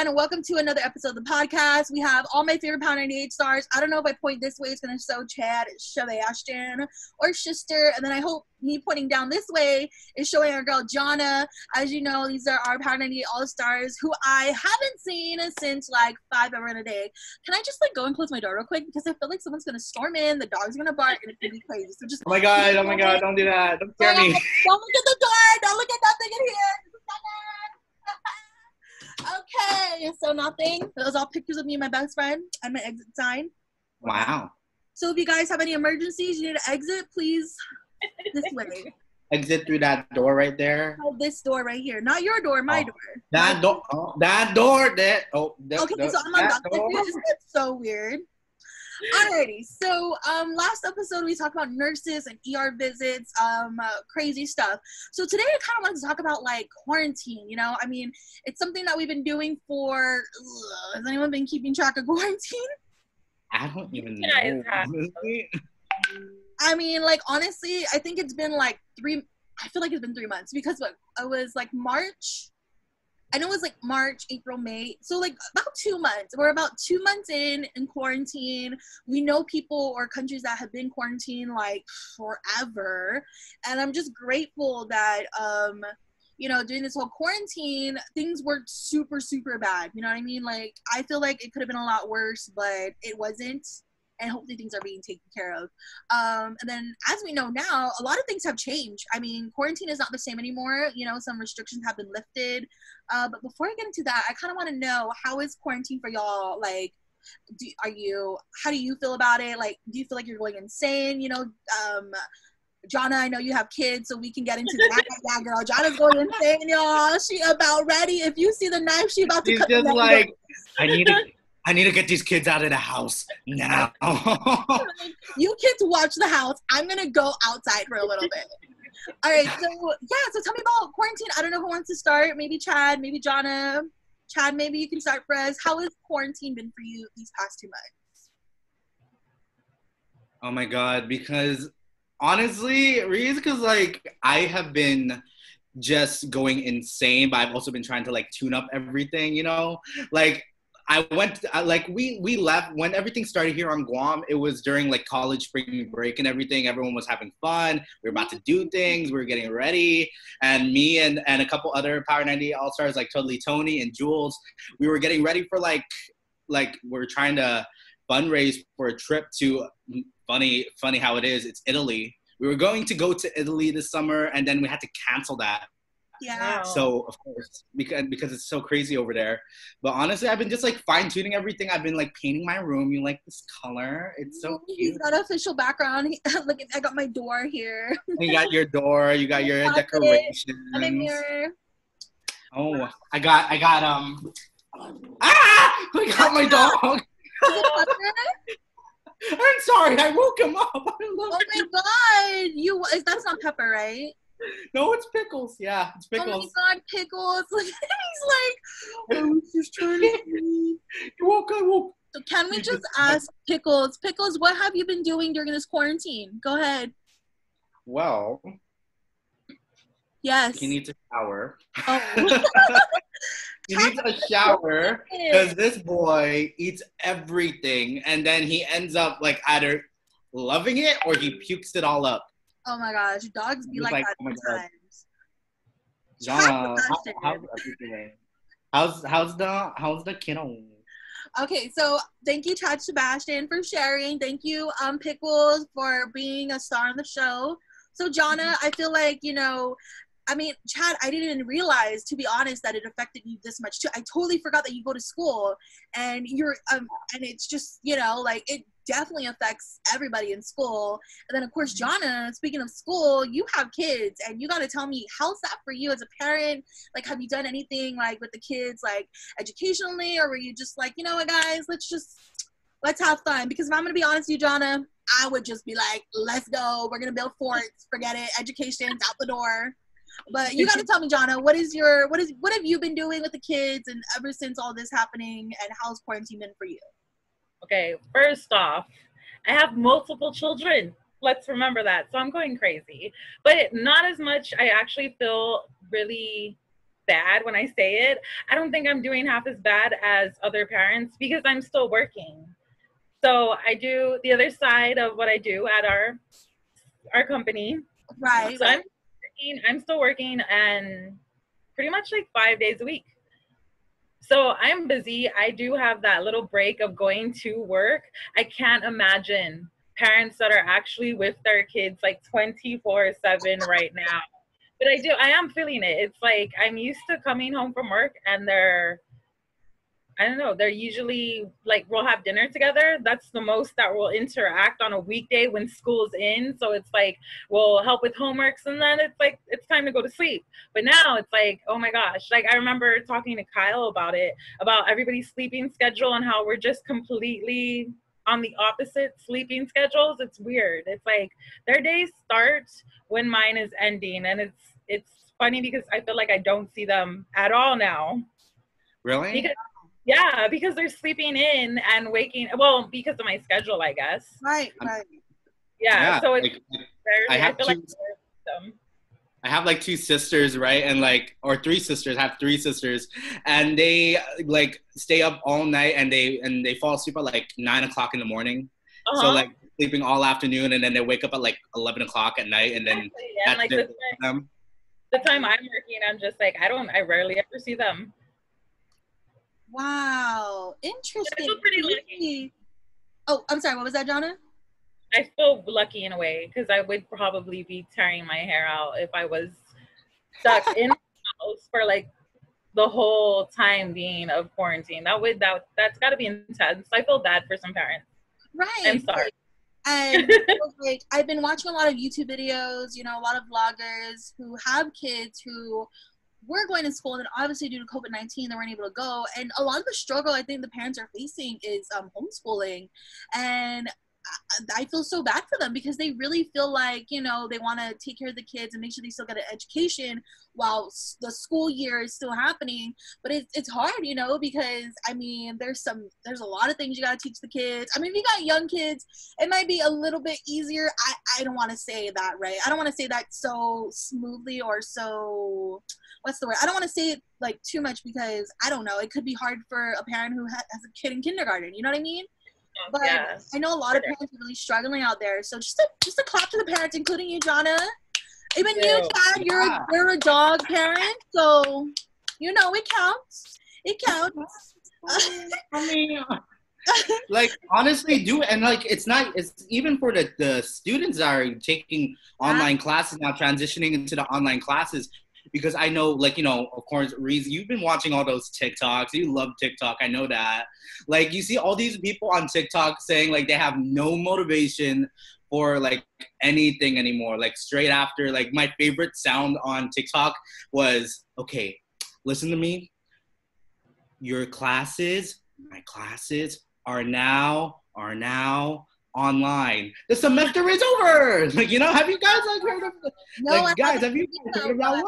again. Welcome to another episode of the podcast. We have all my favorite Power 98 stars. I don't know if I point this way, it's going to show Chad, Sebastian, or Sister. And then I hope me pointing down this way is showing our girl Jonna. As you know, these are our Power 98 All Stars who I haven't seen since like five hour in a day. Can I just like go and close my door real quick? Because I feel like someone's going to storm in, the dog's going to bark, and it's going to be crazy. So just. Oh my god, oh my god, don't do that. Don't scare me. Don't look at the door. Don't look at nothing in here. Okay, so nothing. Those all pictures of me and my best friend and my exit sign. Wow. So if you guys have any emergencies, you need to exit, please this way. Exit through that door right there. Oh, this door right here. Not your door, my Oh, door. That door. Oh, that door. That. Oh. That, Okay, that- so I'm on that that. door. This is so weird. Alrighty, so um, last episode we talked about nurses and ER visits, um, uh, crazy stuff. So today I kind of wanted to talk about like quarantine. You know, I mean, it's something that we've been doing for. Ugh, has anyone been keeping track of quarantine? I don't even know. it's hot. honestly. I mean, like honestly, I think it's been like three. I feel like it's been three months because what it was like March. I know it was like March, April, May. So like about two months. We're about two months in in quarantine. We know people or countries that have been quarantined like forever, and I'm just grateful that um, you know, during this whole quarantine, things worked super super bad. You know what I mean? Like I feel like it could have been a lot worse, but it wasn't. And hopefully things are being taken care of. Um, and then, as we know now, a lot of things have changed. I mean, quarantine is not the same anymore. You know, some restrictions have been lifted. Uh, but before I get into that, I kind of want to know how is quarantine for y'all? Like, do, are you? How do you feel about it? Like, do you feel like you're going insane? You know, um, Jonna, I know you have kids, so we can get into that. yeah, girl, Jonna's going insane, y'all. She about ready. If you see the knife, she about to She's cut just the like, I need to. I need to get these kids out of the house now. you kids watch the house. I'm gonna go outside for a little bit. All right, so yeah, so tell me about quarantine. I don't know who wants to start. Maybe Chad, maybe Jonna. Chad, maybe you can start for us. How has quarantine been for you these past two months? Oh my god, because honestly, reason because like I have been just going insane, but I've also been trying to like tune up everything, you know? Like I went like we we left when everything started here on Guam, it was during like college spring break and everything. Everyone was having fun. We were about to do things, we were getting ready. And me and and a couple other Power 90 All-Stars like Totally Tony and Jules, we were getting ready for like like we're trying to fundraise for a trip to mm, funny funny how it is it's italy we were going to go to italy this summer and then we had to cancel that Yeah. So of course because because it's so crazy over there but honestly i've been just like fine-tuning everything i've been like painting my room you like this color it's so He's cute got official background. Look, I got my door here. you got your door you got your decorations mirror. oh i got i got um ah i got my dog Pepper? i'm sorry i woke him up Oh my god! You that's not Pepper, right? no it's pickles yeah it's pickles. Oh my pickles god, pickles! He's like, I was just trying to. you woke i woke So can we just just- ask Pickles? Pickles, what have you been doing during this quarantine? Go ahead. well Yes. he needs a shower Oh. he needs a shower because this boy eats everything and then he ends up like either loving it or he pukes it all up. Oh my gosh, dogs be like, like, that oh sometimes. Jonna, how, how's? How's how's the how's the kiddo? Okay, so thank you, Chad Sebastian, for sharing. Thank you, um, Pickles, for being a star on the show. So, Jonna, I feel like, you know, I mean, Chad, I didn't realize, to be honest, that it affected you this much too. I totally forgot that you go to school and you're, um, and it's just, you know, like it definitely affects everybody in school. And then, of course, Jonna, speaking of school, you have kids and you got to tell me, how's that for you as a parent? Like, have you done anything like with the kids, like educationally, or were you just like, you know what, guys, let's just, let's have fun? Because if I'm going to be honest with you, Jonna, I would just be like, let's go. We're going to build forts. Forget it. Education's out the door. But you got to tell me, Jonna, what is your what is what have you been doing with the kids and ever since all this happening, and how's quarantine been for you? Okay, first off, I have multiple children. Let's remember that. So I'm going crazy, but not as much. I actually feel really bad when I say it. I don't think I'm doing half as bad as other parents because I'm still working. So I do the other side of what I do at our our company. Right. So I'm working, I'm still working and pretty much like five days a week. So I'm busy. I do have that little break of going to work. I can't imagine parents that are actually with their kids like 24 7 right now. But I do, I am feeling it. It's like I'm used to coming home from work and they're I don't know, they're usually like we'll have dinner together. That's the most that we'll interact on a weekday when school's in. So it's like we'll help with homeworks and then it's like it's time to go to sleep. But now it's like, oh my gosh. Like I remember talking to Kyle about it, about everybody's sleeping schedule and how we're just completely on the opposite sleeping schedules. It's weird. It's like their days start when mine is ending and it's it's funny because I feel like I don't see them at all now. Really? Because yeah, because they're sleeping in and waking. Well, because of my schedule, I guess. Right, right. Yeah, Yeah, so it's like, I I, have feel like two- them. I have like two sisters, right? And like, or three sisters. I have three sisters, and they like stay up all night, and they and they fall asleep at like nine o'clock in the morning. Uh-huh. So like sleeping all afternoon, and then they wake up at like eleven o'clock at night, and then and that's like it the, for them. the time I'm working, I'm just like I don't, I rarely ever see them. Wow. Interesting. feel pretty lucky. Oh, I'm sorry. What was that, Jonna? I feel lucky in a way because I would probably be tearing my hair out if I was stuck in the house for like the whole time being of quarantine. That would that that's got to be intense. I feel bad for some parents. Right. I'm sorry. And like I've been watching a lot of YouTube videos, you know, a lot of vloggers who have kids who were going to school and then obviously due to COVID nineteen they weren't able to go. And a lot of the struggle I think the parents are facing is um, homeschooling. And I- feel so bad for them because they really feel like you know they want to take care of the kids and make sure they still get an education while the school year is still happening. But it's it's hard, you know, because I mean there's some there's a lot of things you got to teach the kids. I mean, if you got young kids, it might be a little bit easier. I I don't want to say that right. I don't want to say that so smoothly or so what's the word? I don't want to say it like too much because I don't know. It could be hard for a parent who ha- has a kid in kindergarten. You know what I mean? But yeah. I know a lot of parents are really struggling out there. So just a, just a clap to the parents, including you, Jonna. Even you, Yeah. Chad, you're Yeah. a, you're a dog parent, so you know it counts. It counts. I mean, like honestly, do and like it's not. It's even for the the students that are taking online classes now, transitioning into the online classes. Because I know, like you know, of course, Reese, you've been watching all those TikToks. You love TikTok. I know that. Like you see all these people on TikTok saying like they have no motivation for like anything anymore. Like straight after, like my favorite sound on TikTok was okay. Listen to me. Your classes, my classes are now are now online. The semester is over. Like you know, have you guys like heard of? no, like I guys, haven't you heard of one.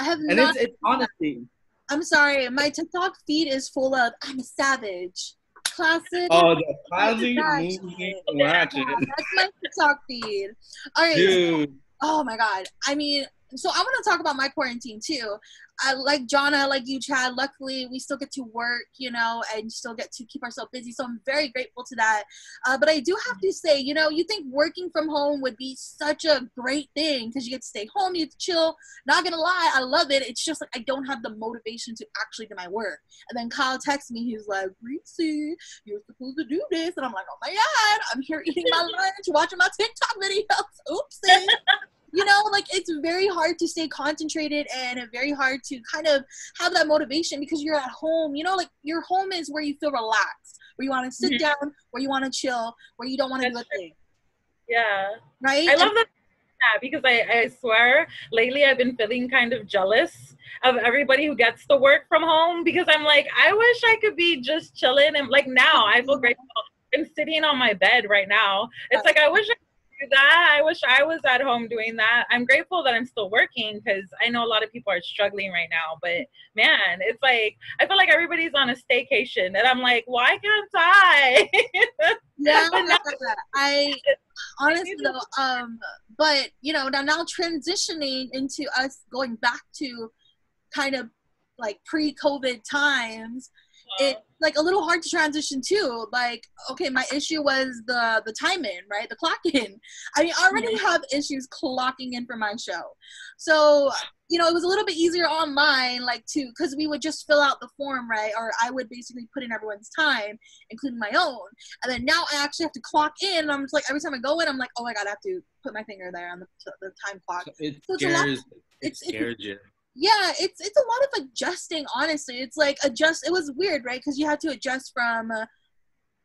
I have And not. it's it's honestly. I'm sorry. My TikTok feed is full of I'm a savage. Classic. Oh, the classic Ratchet. movie Yeah, that's my TikTok feed. All right. dude. Oh my god. I mean, so I want to talk about my quarantine too. I like Jonna, like you, Chad. Luckily, we still get to work, you know, and still get to keep ourselves busy. So I'm very grateful to that. Uh, but I do have to say, you know, you think working from home would be such a great thing because you get to stay home, you get to chill. Not gonna lie, I love it. It's just like I don't have the motivation to actually do my work. And then Kyle texts me, he's like, Reese, you're supposed to do this. And I'm like, oh my god, I'm here eating my lunch, watching my TikTok videos. Oopsie you know like it's very hard to stay concentrated and very hard to kind of have that motivation because you're at home you know like your home is where you feel relaxed where you want to sit Mhm. down where you want to chill where you don't want to do a thing Yeah. right I love that because I, I swear lately I've been feeling kind of jealous of everybody who gets to work from home because I'm like, I wish I could be just chilling and like now I feel grateful. I'm sitting on my bed right now. It's like I wish I could do that. I wish I was at home doing that. I'm grateful that I'm still working because I know a lot of people are struggling right now. But man, it's like I feel like everybody's on a staycation and I'm like, why can't I? yeah now- i honestly though um but you know now now transitioning into us going back to kind of like pre-COVID times, it like a little hard to transition to. Like, okay, my issue was the the time in, right? The clock in. I mean, I already have issues clocking in for my show. So, you know, it was a little bit easier online, like to because we would just fill out the form, right? Or I would basically put in everyone's time, including my own. And then now I actually have to clock in. And I'm just like every time I go in, I'm like, oh my god, I have to put my finger there on the, the time clock. It So it's a lot- scares. It scares you. Yeah it's it's a lot of adjusting honestly. It's like adjust it was weird right? Because you had to adjust from uh,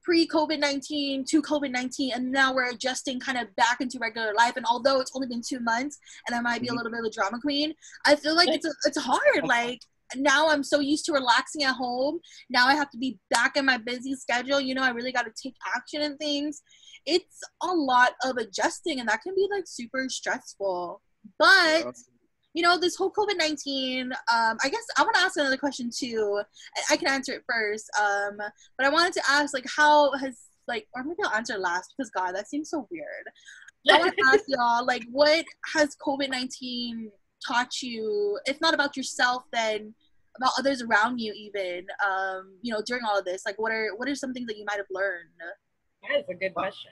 pre-covid-19 to covid-19 and now we're adjusting kind of back into regular life and although it's only been two months and i might be a Mhm. little bit of a drama queen i feel like it's it's hard. like now i'm so used to relaxing at home. Now i have to be back in my busy schedule. You know i really got to take action and things. It's a lot of adjusting and that can be like super stressful. But you know, this whole COVID 19, um, I guess I want to ask another question too. I- I can answer it first. Um, but I wanted to ask, like, how has, like, or maybe I'll answer last because, God, that seems so weird. I want to ask y'all, like, what has COVID 19 taught you, if not about yourself, then about others around you, even, um, you know, during all of this? Like, what are, what are some things that you might have learned? That is a good question.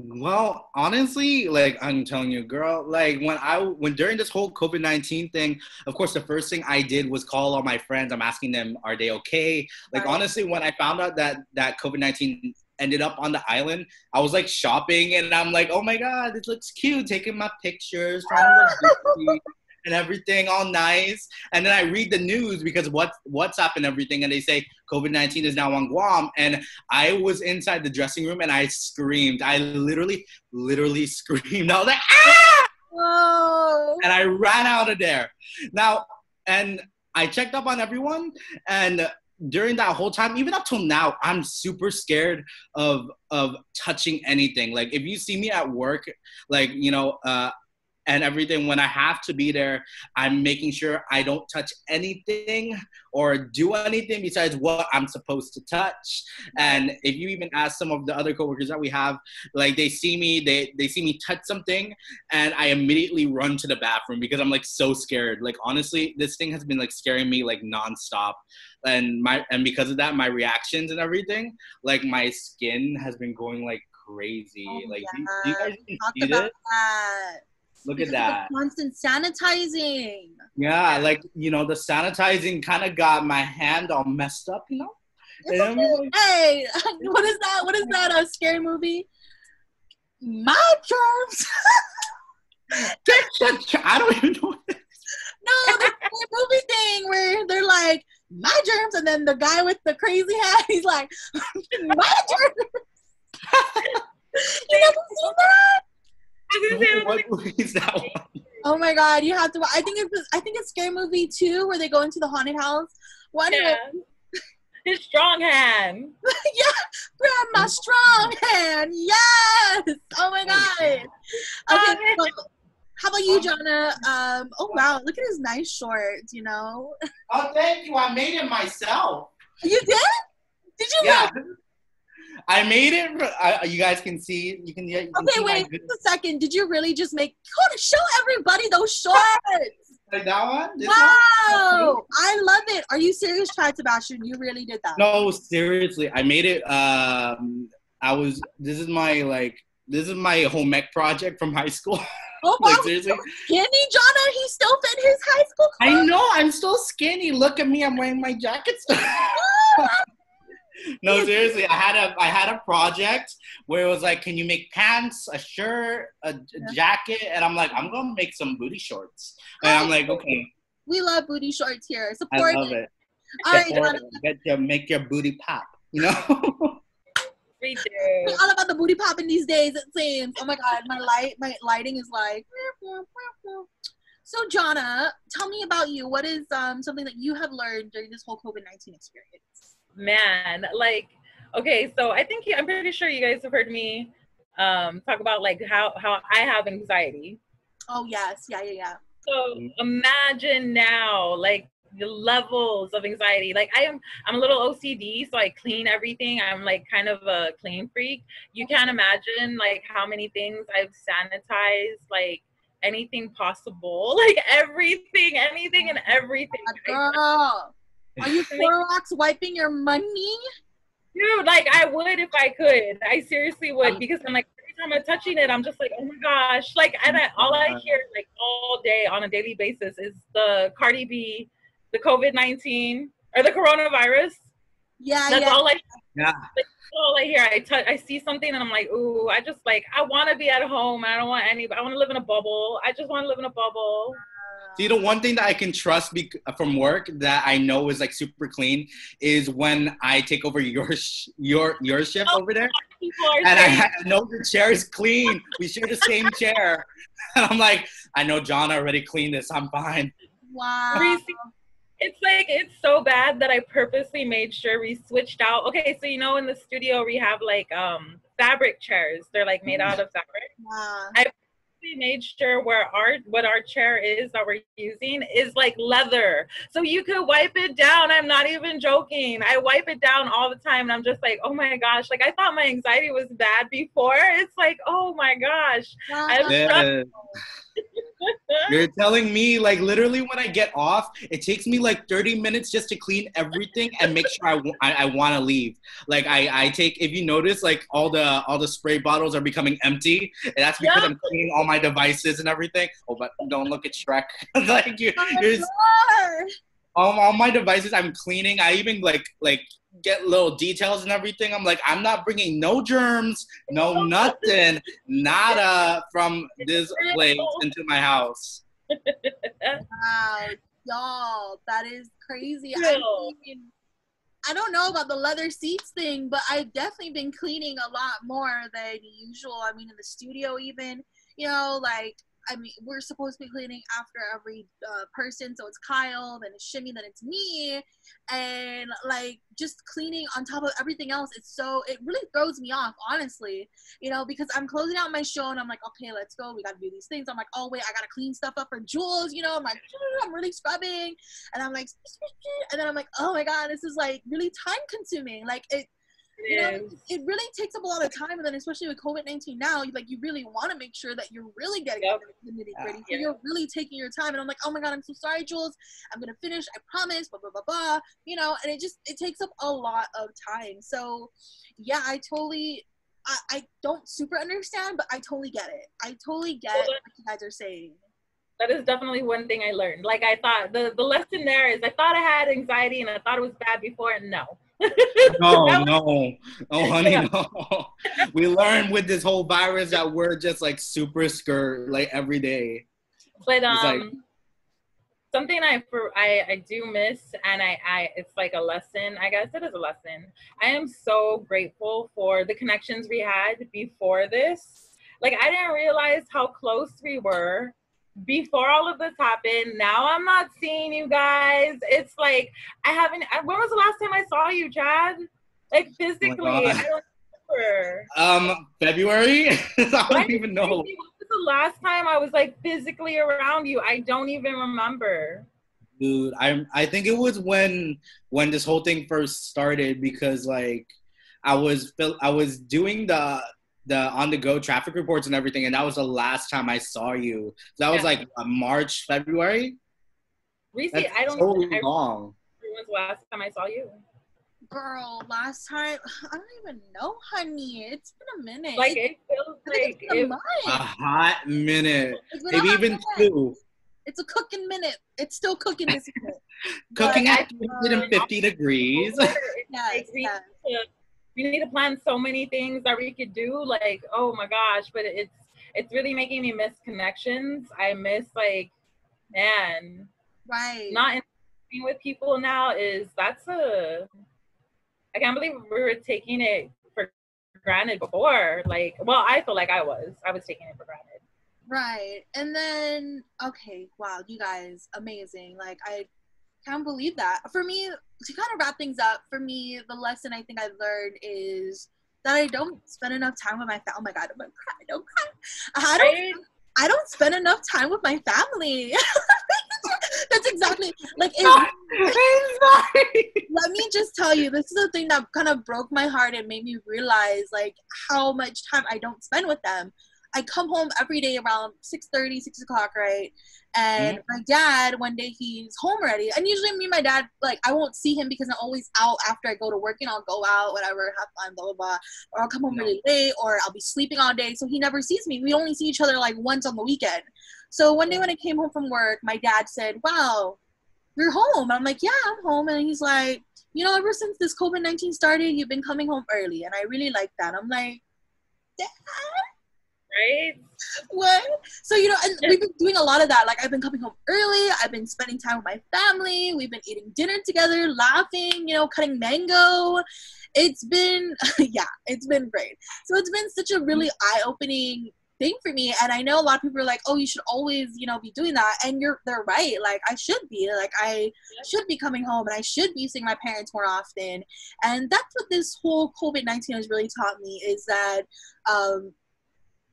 Well, honestly, like I'm telling you, girl, like when I when during this whole COVID nineteen thing, of course, the first thing I did was call all my friends. I'm asking them, are they okay? Like Right. honestly, when I found out that that COVID nineteen ended up on the island, I was like shopping, and I'm like, oh my god, this looks cute, taking my pictures, trying to look and everything, all nice. And then I read the news because what WhatsApp and everything, and they say COVID nineteen is now on Guam, and I was inside the dressing room and I screamed. I literally, literally screamed. I was like, ah! Whoa. And I ran out of there. Now, and I checked up on everyone. And during that whole time, even up till now, I'm super scared of of touching anything. Like if you see me at work, like you know, uh, and everything, when I have to be there, I'm making sure I don't touch anything or do anything besides what I'm supposed to touch. And if you even ask some of the other coworkers that we have, like they see me, they they see me touch something, and I immediately run to the bathroom because I'm like so scared. Like honestly, this thing has been like scaring me like nonstop, and my and because of that, my reactions and everything, like my skin has been going like crazy. Oh, like do, do you guys see about this? that. Look at that. Constant sanitizing. Yeah, like you know, the sanitizing kind of got my hand all messed up, you know. It's And I'm okay. like, Hey, what is that? What is that? A scary movie? My germs. I don't even know. No, the movie thing where they're like my germs, and then the guy with the crazy hat, he's like my germs. you never seen that? I was gonna say, I was what movie is that one? Oh my god, you have to. I think it's. I think it's a scary movie two where they go into the haunted house. Well, anyway, yeah. His strong hand. Yeah, grandma Strong Hand. Yes. Oh my god. Okay. Oh, so how about you, Jonna? Um. Oh wow, look at his nice shorts. You know. Oh, thank you. I made it myself. You did? Did you? Yeah. I made it. I, you guys can see. You can. You can Okay, wait just a second. Did you really just make? Show everybody those shorts. Like that one. This one? wow, I love it. Are you serious, Chad Sebastian? You really did that? No, seriously, I made it. Um, I was. This is my like. This is my home ec project from high school. Oh my like seriously, skinny Jonna, he still fit his high school I know. I'm still skinny. Look at me. I'm wearing my jacket. still. no, seriously, I had a I had a project where it was like, can you make pants, a shirt, a, a jacket, and I'm like, I'm gonna make some booty shorts, and I'm like, okay, We love booty shorts here. I Support love it. it. All right, Support Jonna. it. Get your make your booty pop, you know. We do. It's all about the booty popping these days. It seems. Oh my god, my light, my lighting is like. So, Jonna, tell me about you. What is um something that you have learned during this whole COVID nineteen experience? Man, like, okay, so I think I'm pretty sure you guys have heard me um, talk about like how how I have anxiety. Oh yes, yeah, yeah, yeah. So imagine now, like the levels of anxiety. Like I am, I'm a little OCD, so I clean everything. I'm like kind of a clean freak. You can't imagine like how many things I've sanitized, like anything possible, like everything, anything and everything. Girl, are you Clorox wiping your money? Dude, like I would if I could. I seriously would oh. because I'm like every time I'm touching it, I'm just like, oh my gosh. Like and I, all I hear like all day on a daily basis is the Cardi B, the COVID nineteen or the coronavirus. Yeah, That's yeah. all I Yeah. that's all I hear. I touch I see something and I'm like, ooh, I just like I wanna be at home. I don't want any I wanna live in a bubble. I just wanna live in a bubble. See, the one thing that I can trust be- from work that I know is like super clean is when I take over your sh- your your shift over there, and I, I know the chair is clean. We share the same chair, and I'm like, I know John already cleaned this. I'm fine. Wow. It's like it's so bad that I purposely made sure we switched out. Okay, so you know in the studio we have like um fabric chairs. They're like made out of fabric. Yeah. We made sure where our what our chair is that we're using is like leather. So you could wipe it down. I'm not even joking. I wipe it down all the time and I'm just like, "Oh my gosh, like I thought my anxiety was bad before. It's like, "Oh my gosh." I was Yeah. You're telling me, like, literally, when I get off, it takes me like 30 minutes just to clean everything and make sure I, w- I, I want to leave. Like, I, I take, if you notice, like, all the all the spray bottles are becoming empty, and that's because Yeah. I'm cleaning all my devices and everything. Oh, but don't look at Shrek. like, you, Oh you're, all, all my devices I'm cleaning. I even like like get little details and everything. I'm like, I'm not bringing no germs, no nothing, nada from this place into my house. Wow, y'all, that is crazy. I mean, I don't know about the leather seats thing, but I've definitely been cleaning a lot more than usual. I mean, in the studio, even, you know, like, I mean, we're supposed to be cleaning after every uh, person. So it's Kyle, then it's Shimmy, then it's me. And like just cleaning on top of everything else, it's so, it really throws me off, honestly you know, because I'm closing out my show and I'm like, okay, let's go. We got to do these things. I'm like, oh, wait, I got to clean stuff up for Jules. You know, I'm like, I'm really scrubbing. And I'm like, and then I'm like, oh my God, this is like really time consuming. Like, it, you know, it really takes up a lot of time. And then, especially with COVID 19 now, you, like, you really want to make sure that you're really getting Yep. the nitty gritty. So you're really taking your time. And I'm like, oh my God, I'm so sorry, Jules. I'm going to finish. I promise, blah, blah, blah, blah. You know, and it just, it takes up a lot of time. So, yeah, I totally, I, I don't super understand, but I totally get it. I totally get Well, what you guys are saying. that is definitely one thing I learned. Like I thought the the lesson there is I thought I had anxiety and I thought it was bad before and no. No, no, oh honey, no. We learned with this whole virus that we're just like super skirt like every day. But um like- something I for I I do miss and I I it's like a lesson. I guess it is a lesson. I am so grateful for the connections we had before this. Like I didn't realize how close we were before all of this happened. Now I'm not seeing you guys. It's like I haven't. When was the last time I saw you, Chad? Like physically, God. I don't remember. Um, February? I don't even know. When was the last time I was like physically around you? I don't even remember. Dude, I I think it was when when this whole thing first started because like I was I was doing the the on the go traffic reports and everything, and that was the last time I saw you. So that was like March, February. Reese, I don't so even I long. remember when's the last time I saw you. Girl, last time, I don't even know, honey. It's been a minute. Like It's- it feels like it's been a it, month. A hot minute, It's been maybe even minute. two. It's a cooking minute. It's still cooking this minute. Cooking But at 350 degrees. it's Yes, like yes. to, we need to plan so many things that we could do. Like, oh my gosh, but it's it's really making me miss connections. I miss like, man, Right. not interacting with people now is that's a I can't believe we were taking it for granted before. Like, well, I feel like I was. I was taking it for granted. Right. And then, okay, wow, you guys, amazing. Like, I can't believe that. For me, to kind of wrap things up, for me, the lesson I think I've learned is that I don't spend enough time with my family. Oh my God, I'm gonna cry. Don't cry. I don't, I don't spend enough time with my family. That's exactly like it, let me just tell you this is the thing that kind of broke my heart and made me realize like how much time i don't spend with them I come home every day around 6 30, 6 o'clock, right? And mm-hmm. my dad, one day he's home already. And usually me and my dad, like, I won't see him because I'm always out after I go to work and I'll go out, whatever, have fun, blah, blah, blah. Or I'll come home really late or I'll be sleeping all day. So he never sees me. We only see each other like once on the weekend. So one day when I came home from work, my dad said, Wow, you're home. I'm like, Yeah, I'm home. And he's like, You know, ever since this COVID 19 started, you've been coming home early. And I really like that. I'm like, Dad? Right? What? So you know, and we've been doing a lot of that. Like I've been coming home early. I've been spending time with my family. We've been eating dinner together, laughing. You know, cutting mango. It's been yeah, it's been great. So it's been such a really eye-opening thing for me and i know a lot of people are like oh you should always you know be doing that and you're they're right like i should be like i should be coming home and i should be seeing my parents more often and that's what this whole covid-19 has really taught me is that um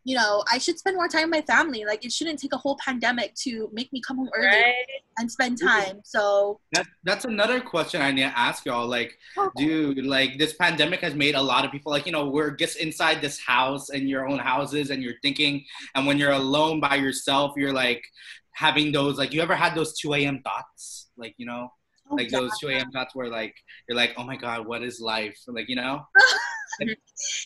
you know, I should spend more time with my family. Like it shouldn't take a whole pandemic to make me come home early right. and spend time. So that, that's another question I need to ask y'all. Like, oh. dude, like this pandemic has made a lot of people like, you know, we're just inside this house in your own houses and you're thinking, and when you're alone by yourself, you're like having those like you ever had those 2 a.m. thoughts? Like, you know? Oh, like those 2 a.m. thoughts where like you're like, oh my god, what is life? Like, you know?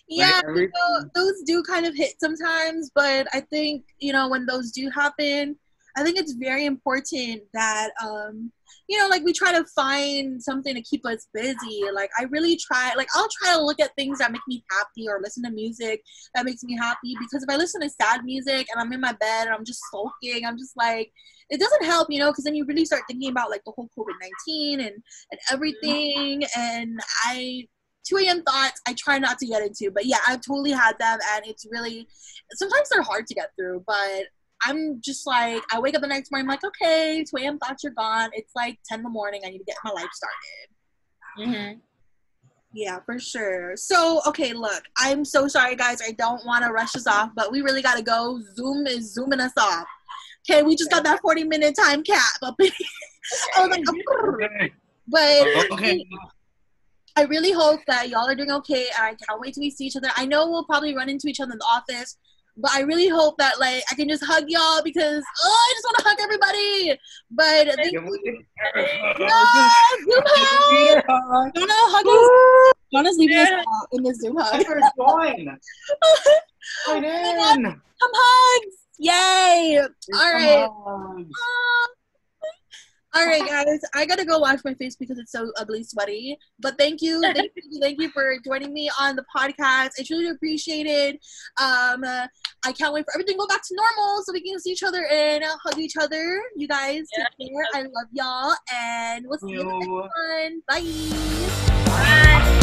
yeah, you know, those do kind of hit sometimes, but I think you know when those do happen, I think it's very important that um, you know, like we try to find something to keep us busy. Like I really try, like I'll try to look at things that make me happy or listen to music that makes me happy. Because if I listen to sad music and I'm in my bed and I'm just sulking, I'm just like, it doesn't help, you know, because then you really start thinking about like the whole COVID nineteen and and everything. And I 2 a.m. thoughts I try not to get into, but yeah, I've totally had them, and it's really sometimes they're hard to get through, but I'm just like I wake up the next morning, I'm like, okay, 2 a.m. thoughts are gone. It's like 10 in the morning. I need to get my life started. Mm-hmm. Yeah, for sure. So, okay, look, I'm so sorry, guys. I don't want to rush us off, but we really got to go. Zoom is zooming us off. Okay, we just got that 40 minute time cap up. I was like, but okay. I really hope that y'all are doing okay. And I can't wait till we see each other. I know we'll probably run into each other in the office, but I really hope that like I can just hug y'all because oh, I just want to hug everybody. But thank you. Zoom hug. Donna hugging. Donna's leaving yeah. us in the Zoom hug. Join. Join Come hugs! Yay! All right. All right, guys, I gotta go wash my face because it's so ugly, sweaty. But thank you, thank you, thank you for joining me on the podcast. I truly appreciate it. Um, uh, I can't wait for everything to go back to normal so we can see each other and uh, hug each other. You guys, yeah. take care. I love y'all, and we'll see you in the next one. Bye. Bye.